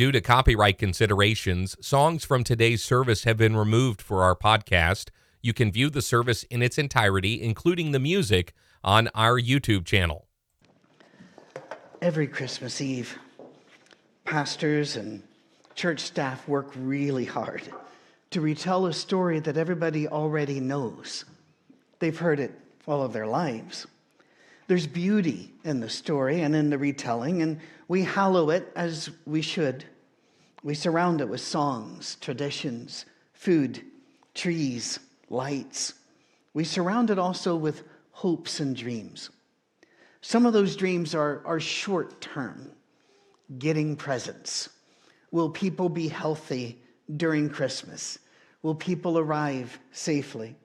Due to copyright considerations, songs from today's service have been removed for our podcast. You can view the service in its entirety, including the music, on our YouTube channel. Every Christmas Eve, pastors and church staff work really hard to retell a story that everybody already knows. They've heard it all of their lives. There's beauty in the story and in the retelling, and we hallow it as we should. We surround it with songs, traditions, food, trees, lights. We surround it also with hopes and dreams. Some of those dreams are, are short term, getting presents. Will people be healthy during Christmas? Will people arrive safely?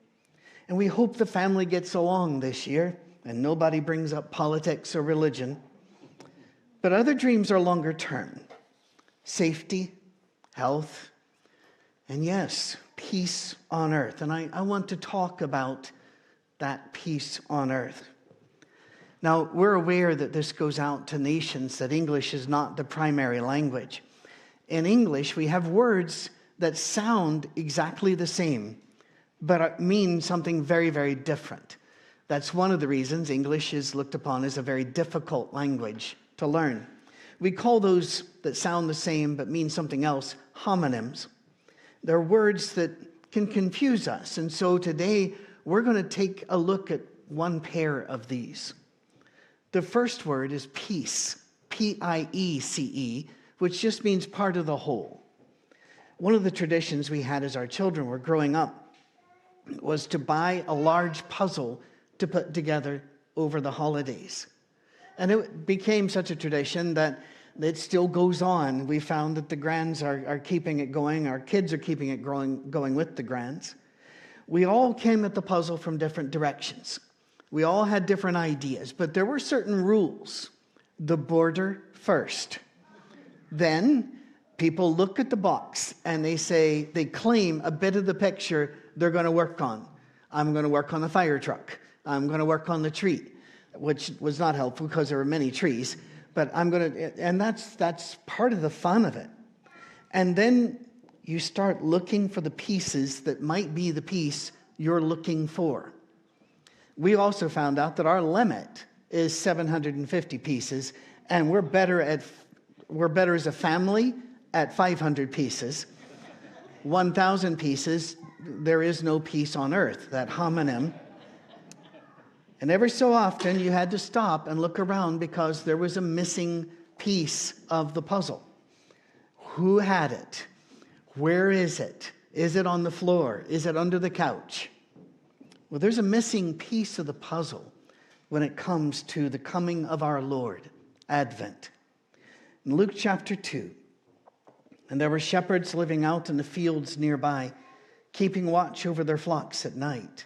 And we hope the family gets along this year and nobody brings up politics or religion. But other dreams are longer term safety, health, and yes, peace on earth. And I, I want to talk about that peace on earth. Now, we're aware that this goes out to nations, that English is not the primary language. In English, we have words that sound exactly the same, but mean something very, very different. That's one of the reasons English is looked upon as a very difficult language to learn. We call those that sound the same but mean something else homonyms. They're words that can confuse us. And so today we're going to take a look at one pair of these. The first word is peace, P I E C E, which just means part of the whole. One of the traditions we had as our children were growing up was to buy a large puzzle to put together over the holidays. And it became such a tradition that it still goes on. We found that the grands are, are keeping it going, our kids are keeping it growing, going with the grands. We all came at the puzzle from different directions. We all had different ideas, but there were certain rules. The border first. Then people look at the box and they say, they claim a bit of the picture they're going to work on. I'm going to work on the fire truck. I'm going to work on the tree, which was not helpful because there were many trees. But I'm going to, and that's, that's part of the fun of it. And then you start looking for the pieces that might be the piece you're looking for. We also found out that our limit is 750 pieces, and we're better at we're better as a family at 500 pieces. 1,000 pieces, there is no peace on earth. That homonym and every so often, you had to stop and look around because there was a missing piece of the puzzle. Who had it? Where is it? Is it on the floor? Is it under the couch? Well, there's a missing piece of the puzzle when it comes to the coming of our Lord, Advent. In Luke chapter 2, and there were shepherds living out in the fields nearby, keeping watch over their flocks at night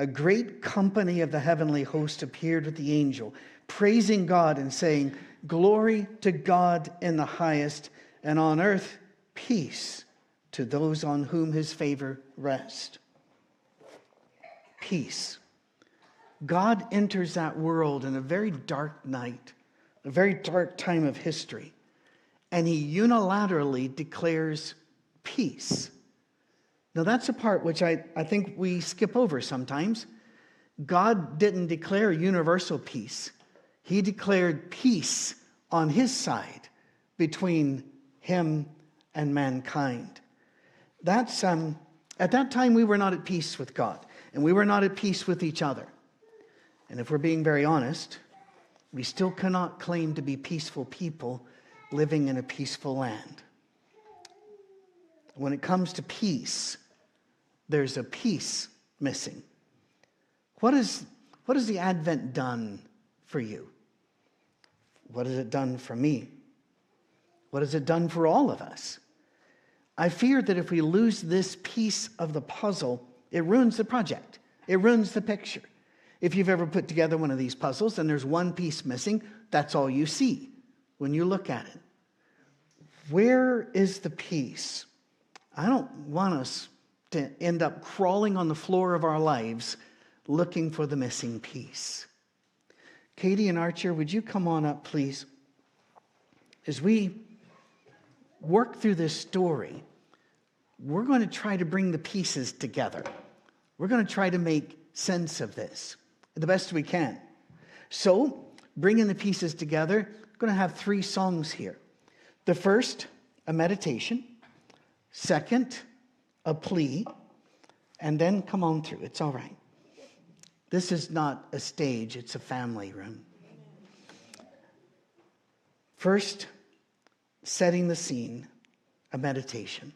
a great company of the heavenly host appeared with the angel, praising God and saying, Glory to God in the highest, and on earth peace to those on whom his favor rests. Peace. God enters that world in a very dark night, a very dark time of history, and he unilaterally declares peace. Now, that's a part which I, I think we skip over sometimes. God didn't declare universal peace, He declared peace on His side between Him and mankind. That's, um, at that time, we were not at peace with God, and we were not at peace with each other. And if we're being very honest, we still cannot claim to be peaceful people living in a peaceful land. When it comes to peace, there's a piece missing. What, is, what has the Advent done for you? What has it done for me? What has it done for all of us? I fear that if we lose this piece of the puzzle, it ruins the project, it ruins the picture. If you've ever put together one of these puzzles and there's one piece missing, that's all you see when you look at it. Where is the piece? I don't want us to end up crawling on the floor of our lives looking for the missing piece. Katie and Archer, would you come on up, please? As we work through this story, we're going to try to bring the pieces together. We're going to try to make sense of this the best we can. So, bringing the pieces together, we're going to have three songs here. The first, a meditation. Second, a plea. And then come on through. It's all right. This is not a stage, it's a family room. First, setting the scene, a meditation.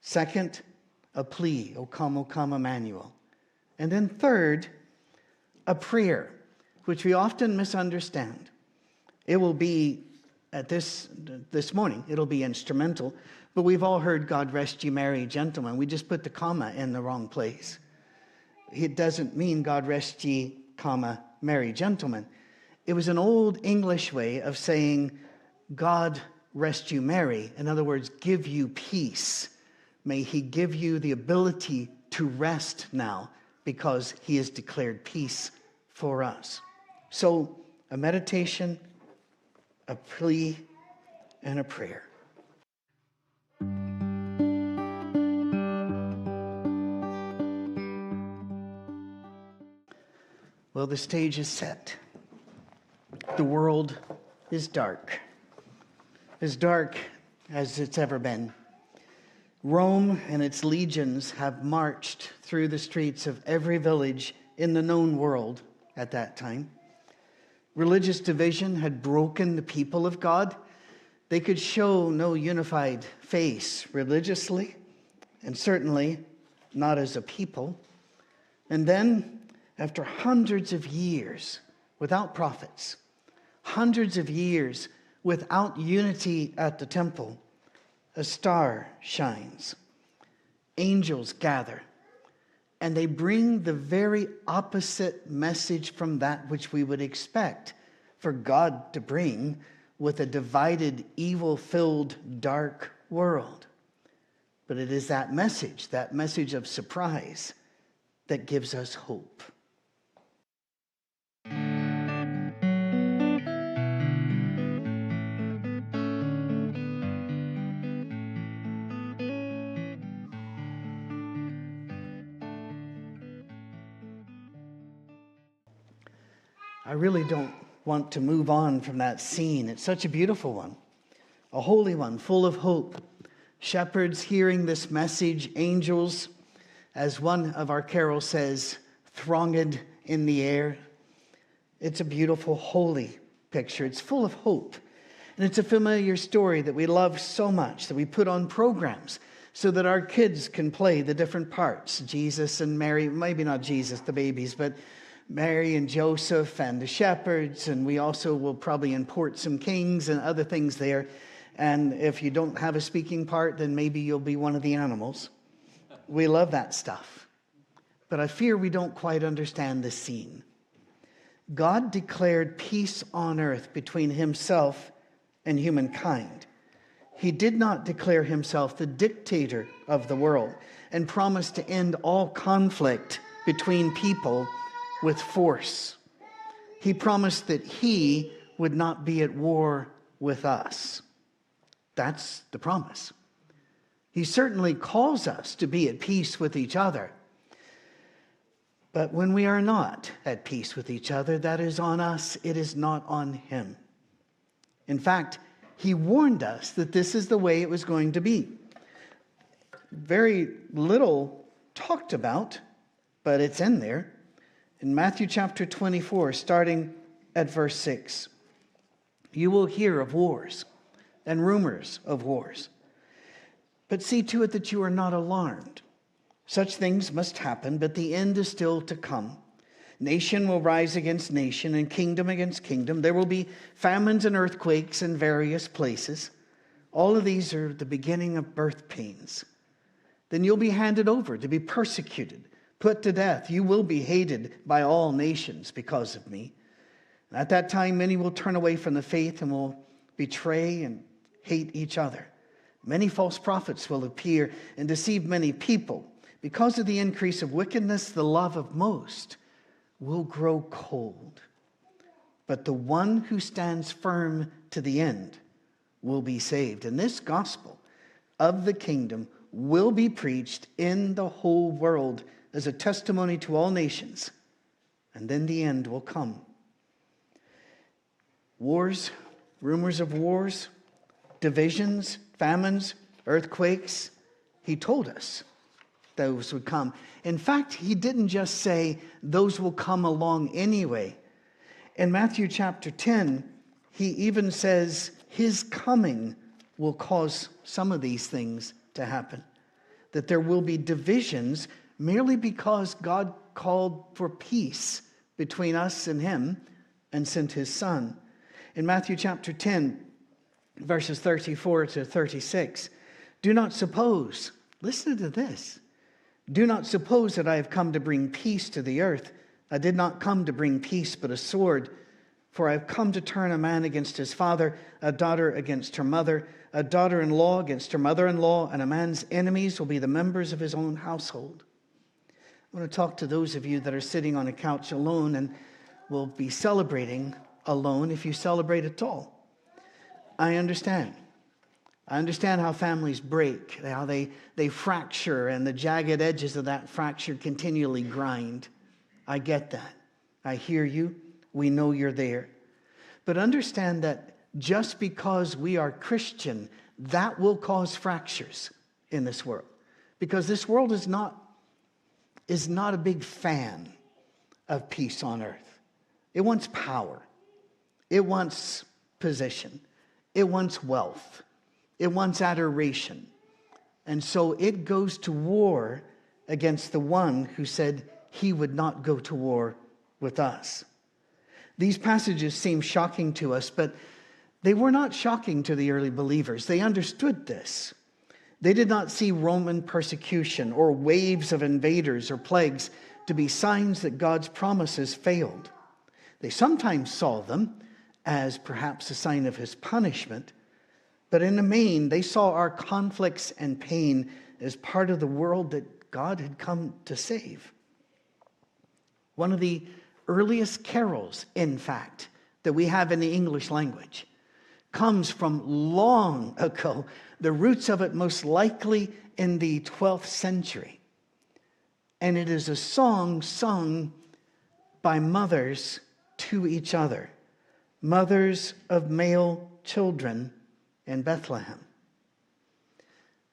Second, a plea, O come, O come, Emmanuel. And then third, a prayer, which we often misunderstand. It will be at this this morning, it'll be instrumental, but we've all heard God rest you merry gentlemen. We just put the comma in the wrong place. It doesn't mean God rest ye, comma, merry gentlemen. It was an old English way of saying God rest you merry. In other words, give you peace. May he give you the ability to rest now because he has declared peace for us. So, a meditation, a plea, and a prayer. Well, the stage is set. The world is dark, as dark as it's ever been. Rome and its legions have marched through the streets of every village in the known world at that time. Religious division had broken the people of God. They could show no unified face religiously, and certainly not as a people. And then, after hundreds of years without prophets, hundreds of years without unity at the temple, a star shines. Angels gather, and they bring the very opposite message from that which we would expect for God to bring with a divided, evil filled, dark world. But it is that message, that message of surprise, that gives us hope. I really don't want to move on from that scene. It's such a beautiful one, a holy one, full of hope. Shepherds hearing this message, angels, as one of our carols says, thronged in the air. It's a beautiful, holy picture. It's full of hope. And it's a familiar story that we love so much that we put on programs so that our kids can play the different parts Jesus and Mary, maybe not Jesus, the babies, but Mary and Joseph and the shepherds, and we also will probably import some kings and other things there. And if you don't have a speaking part, then maybe you'll be one of the animals. We love that stuff. But I fear we don't quite understand the scene. God declared peace on earth between himself and humankind. He did not declare himself the dictator of the world and promised to end all conflict between people with force. He promised that he would not be at war with us. That's the promise. He certainly calls us to be at peace with each other. But when we are not at peace with each other, that is on us, it is not on him. In fact, He warned us that this is the way it was going to be. Very little talked about, but it's in there. In Matthew chapter 24, starting at verse 6, you will hear of wars and rumors of wars. But see to it that you are not alarmed. Such things must happen, but the end is still to come. Nation will rise against nation and kingdom against kingdom. There will be famines and earthquakes in various places. All of these are the beginning of birth pains. Then you'll be handed over to be persecuted, put to death. You will be hated by all nations because of me. And at that time, many will turn away from the faith and will betray and hate each other. Many false prophets will appear and deceive many people. Because of the increase of wickedness, the love of most will grow cold. But the one who stands firm to the end will be saved. And this gospel of the kingdom will be preached in the whole world as a testimony to all nations. And then the end will come. Wars, rumors of wars, divisions, famines, earthquakes. He told us those would come. In fact, he didn't just say those will come along anyway. In Matthew chapter 10, he even says his coming will cause some of these things to happen. That there will be divisions merely because God called for peace between us and him and sent his son. In Matthew chapter 10, verses 34 to 36, do not suppose, listen to this do not suppose that I have come to bring peace to the earth. I did not come to bring peace, but a sword. For I have come to turn a man against his father, a daughter against her mother, a daughter in law against her mother in law, and a man's enemies will be the members of his own household. I want to talk to those of you that are sitting on a couch alone and will be celebrating alone if you celebrate at all. I understand. I understand how families break, how they, they fracture, and the jagged edges of that fracture continually grind. I get that. I hear you. We know you're there. But understand that just because we are Christian, that will cause fractures in this world. Because this world is not, is not a big fan of peace on earth. It wants power, it wants position, it wants wealth. It wants adoration. And so it goes to war against the one who said he would not go to war with us. These passages seem shocking to us, but they were not shocking to the early believers. They understood this. They did not see Roman persecution or waves of invaders or plagues to be signs that God's promises failed. They sometimes saw them as perhaps a sign of his punishment, but in the main, they saw our conflicts and pain as part of the world that God had come to save. One of the earliest carols, in fact, that we have in the English language comes from long ago, the roots of it most likely in the 12th century. And it is a song sung by mothers to each other, mothers of male children in Bethlehem.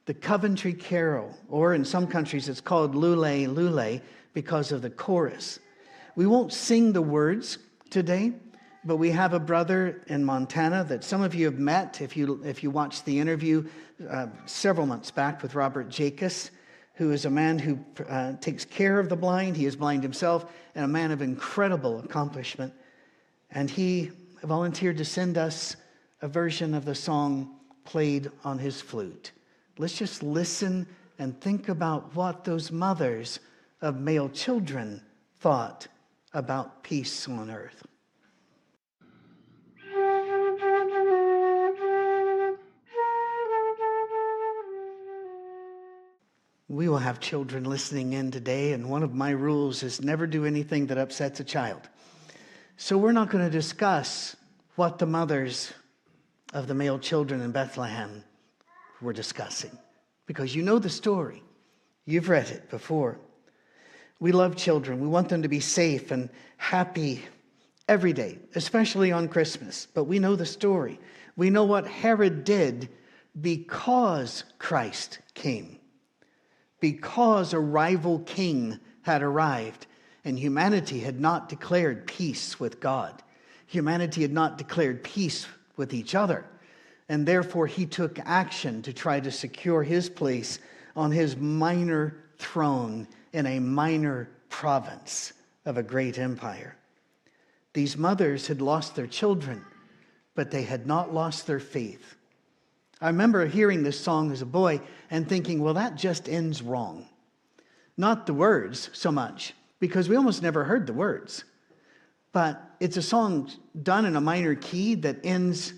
The Coventry Carol, or in some countries it's called Lule Lule because of the chorus. We won't sing the words today, but we have a brother in Montana that some of you have met if you, if you watched the interview uh, several months back with Robert Jacobs, who is a man who uh, takes care of the blind. He is blind himself and a man of incredible accomplishment. And he volunteered to send us a version of the song played on his flute. Let's just listen and think about what those mothers of male children thought about peace on earth. We will have children listening in today, and one of my rules is never do anything that upsets a child. So we're not going to discuss what the mothers of the male children in Bethlehem we're discussing because you know the story. You've read it before. We love children. We want them to be safe and happy every day, especially on Christmas, but we know the story. We know what Herod did because Christ came, because a rival king had arrived, and humanity had not declared peace with God. Humanity had not declared peace with each other, and therefore he took action to try to secure his place on his minor throne in a minor province of a great empire. These mothers had lost their children, but they had not lost their faith. I remember hearing this song as a boy and thinking, well, that just ends wrong. Not the words so much, because we almost never heard the words. But it's a song done in a minor key that ends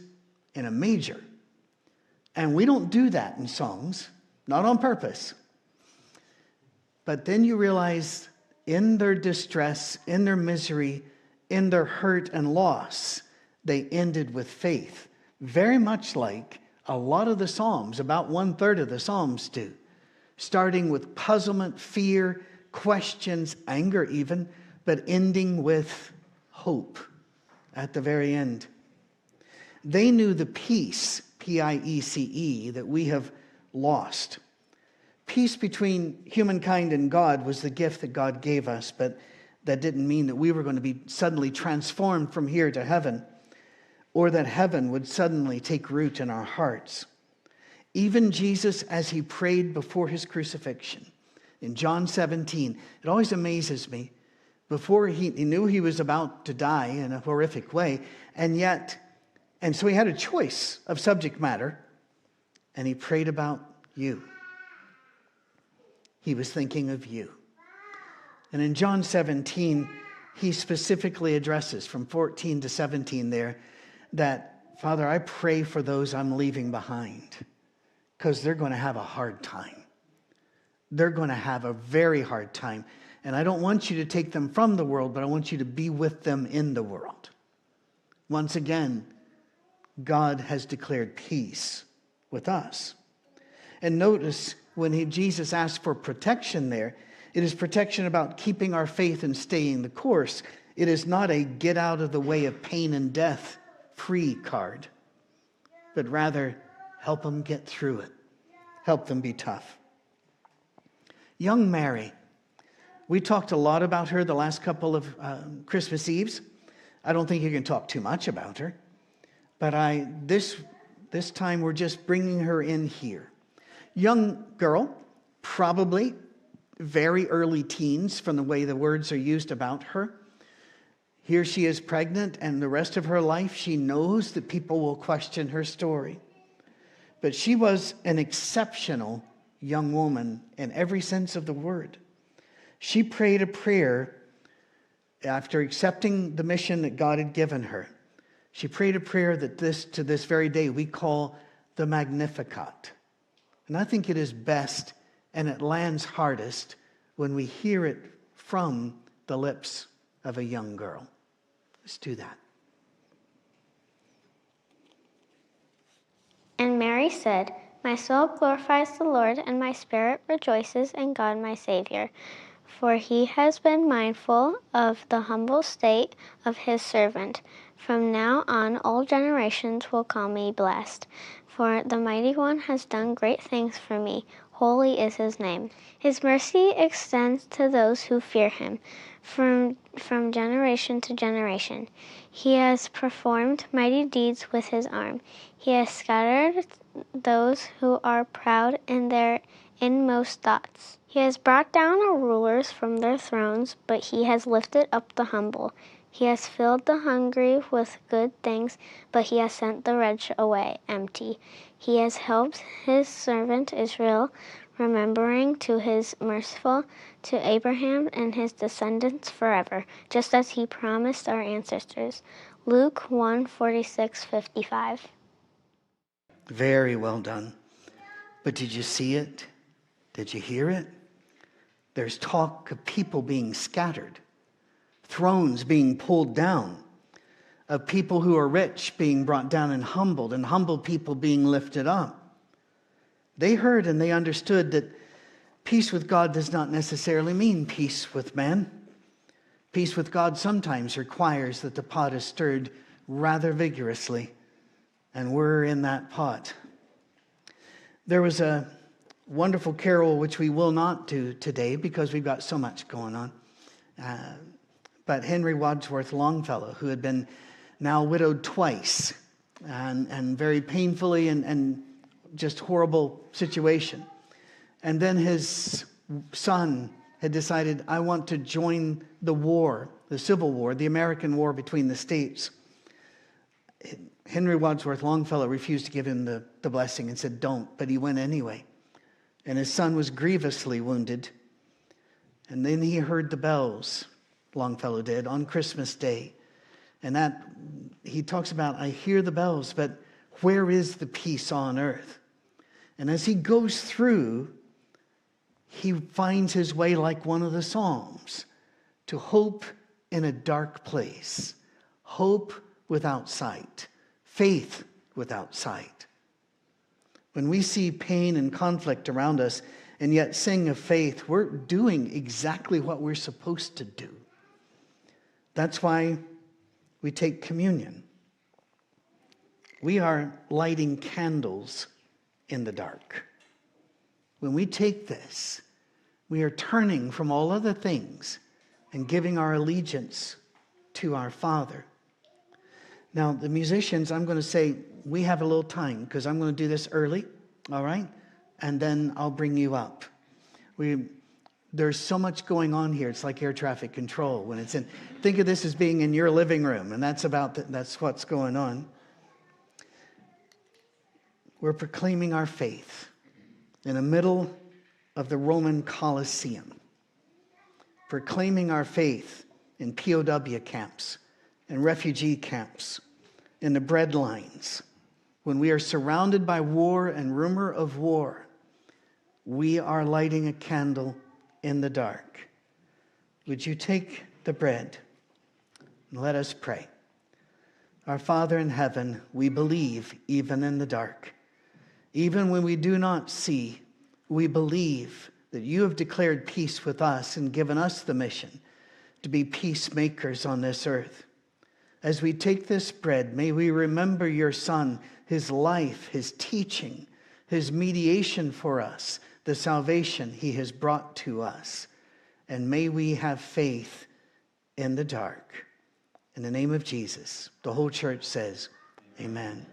in a major. And we don't do that in songs, not on purpose. But then you realize in their distress, in their misery, in their hurt and loss, they ended with faith. Very much like a lot of the Psalms, about one third of the Psalms do, starting with puzzlement, fear, questions, anger, even, but ending with hope at the very end. They knew the peace, P I E C E, that we have lost. Peace between humankind and God was the gift that God gave us, but that didn't mean that we were going to be suddenly transformed from here to heaven or that heaven would suddenly take root in our hearts. Even Jesus, as he prayed before his crucifixion in John 17, it always amazes me. Before he, he knew he was about to die in a horrific way, and yet, and so he had a choice of subject matter, and he prayed about you. He was thinking of you. And in John 17, he specifically addresses from 14 to 17 there that, Father, I pray for those I'm leaving behind because they're going to have a hard time. They're going to have a very hard time. And I don't want you to take them from the world, but I want you to be with them in the world. Once again, God has declared peace with us. And notice when he, Jesus asked for protection there, it is protection about keeping our faith and staying the course. It is not a get out of the way of pain and death free card, but rather help them get through it, help them be tough. Young Mary, we talked a lot about her the last couple of uh, Christmas Eves. I don't think you can talk too much about her, but I this this time we're just bringing her in here. Young girl, probably very early teens from the way the words are used about her. Here she is pregnant, and the rest of her life, she knows that people will question her story. But she was an exceptional young woman in every sense of the word. She prayed a prayer after accepting the mission that God had given her. She prayed a prayer that this to this very day we call the Magnificat. And I think it is best and it lands hardest when we hear it from the lips of a young girl. Let's do that. And Mary said, My soul glorifies the Lord, and my spirit rejoices in God my Savior, for he has been mindful of the humble state of his servant. From now on, all generations will call me blessed, for the Mighty One has done great things for me. Holy is his name. His mercy extends to those who fear him from, from generation to generation. He has performed mighty deeds with his arm. He has scattered those who are proud in their inmost thoughts. He has brought down rulers from their thrones, but he has lifted up the humble. He has filled the hungry with good things, but he has sent the rich away empty. He has helped his servant Israel remembering to his merciful to Abraham and his descendants forever, just as he promised our ancestors. Luke 1 46 55. Very well done. But did you see it? Did you hear it? There's talk of people being scattered, thrones being pulled down, of people who are rich being brought down and humbled, and humble people being lifted up. They heard and they understood that peace with God does not necessarily mean peace with man. Peace with God sometimes requires that the pot is stirred rather vigorously, and we're in that pot. There was a wonderful carol which we will not do today because we've got so much going on. Uh, but Henry Wadsworth Longfellow, who had been now widowed twice and, and very painfully and, and just horrible situation. And then his son had decided, I want to join the war, the Civil War, the American war between the states. Henry Wadsworth Longfellow refused to give him the, the blessing and said, Don't, but he went anyway. And his son was grievously wounded. And then he heard the bells, Longfellow did, on Christmas Day. And that, he talks about, I hear the bells, but where is the peace on earth? And as he goes through, he finds his way like one of the Psalms to hope in a dark place, hope without sight, faith without sight. When we see pain and conflict around us and yet sing of faith, we're doing exactly what we're supposed to do. That's why we take communion. We are lighting candles in the dark. When we take this, we are turning from all other things and giving our allegiance to our Father. Now, the musicians, I'm going to say, we have a little time because I'm going to do this early, all right? And then I'll bring you up. We, there's so much going on here. It's like air traffic control when it's in. Think of this as being in your living room, and that's about the, that's what's going on. We're proclaiming our faith in the middle of the Roman Colosseum, proclaiming our faith in POW camps and refugee camps, in the bread lines. When we are surrounded by war and rumor of war, we are lighting a candle in the dark. Would you take the bread and let us pray? Our Father in heaven, we believe even in the dark. Even when we do not see, we believe that you have declared peace with us and given us the mission to be peacemakers on this earth. As we take this bread, may we remember your Son, his life, his teaching, his mediation for us, the salvation he has brought to us. And may we have faith in the dark. In the name of Jesus, the whole church says, Amen.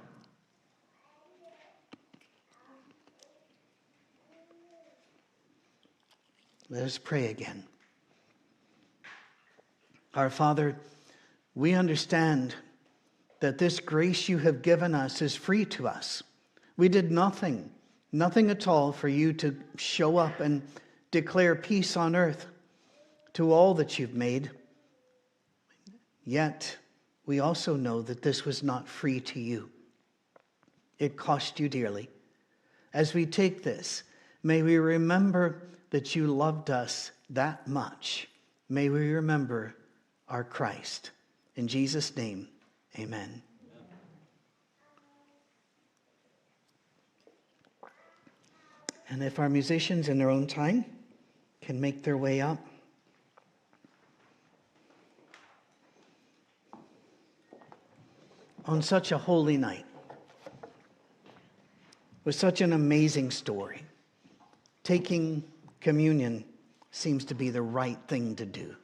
Let us pray again. Our Father, we understand that this grace you have given us is free to us. We did nothing Nothing at all for you to show up and declare peace on earth to all that you've made. Yet, we also know that this was not free to you. It cost you dearly. As we take this, may we remember that you loved us that much. May we remember our Christ. In Jesus' name, amen. And if our musicians in their own time can make their way up. On such a holy night, with such an amazing story, taking communion seems to be the right thing to do.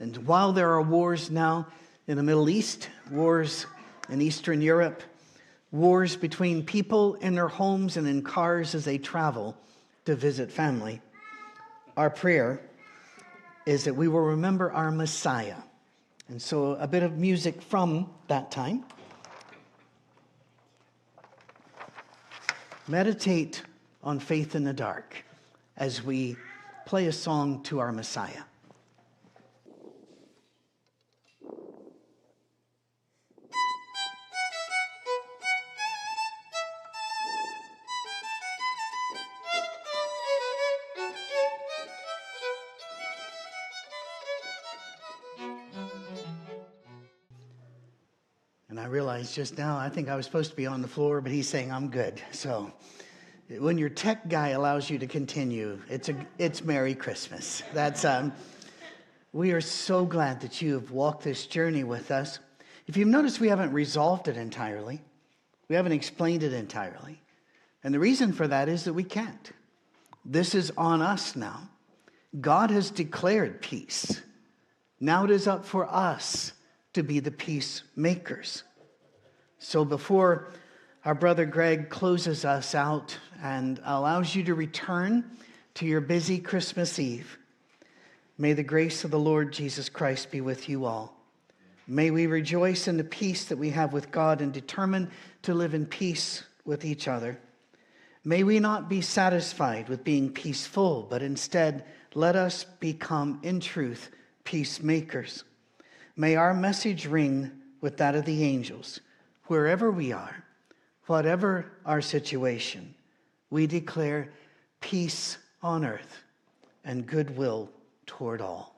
And while there are wars now in the Middle East, wars in Eastern Europe, wars between people in their homes and in cars as they travel to visit family. Our prayer is that we will remember our Messiah. And so, a bit of music from that time. Meditate on faith in the dark as we play a song to our Messiah. And I realized just now, I think I was supposed to be on the floor, but he's saying I'm good. So when your tech guy allows you to continue, it's, a, it's Merry Christmas. That's, um, We are so glad that you have walked this journey with us. If you've noticed, we haven't resolved it entirely, we haven't explained it entirely. And the reason for that is that we can't. This is on us now. God has declared peace. Now it is up for us to be the peacemakers. So before our brother Greg closes us out and allows you to return to your busy Christmas Eve, may the grace of the Lord Jesus Christ be with you all. May we rejoice in the peace that we have with God and determine to live in peace with each other. May we not be satisfied with being peaceful, but instead let us become, in truth, peacemakers. May our message ring with that of the angels. Wherever we are, whatever our situation, we declare peace on earth and goodwill toward all.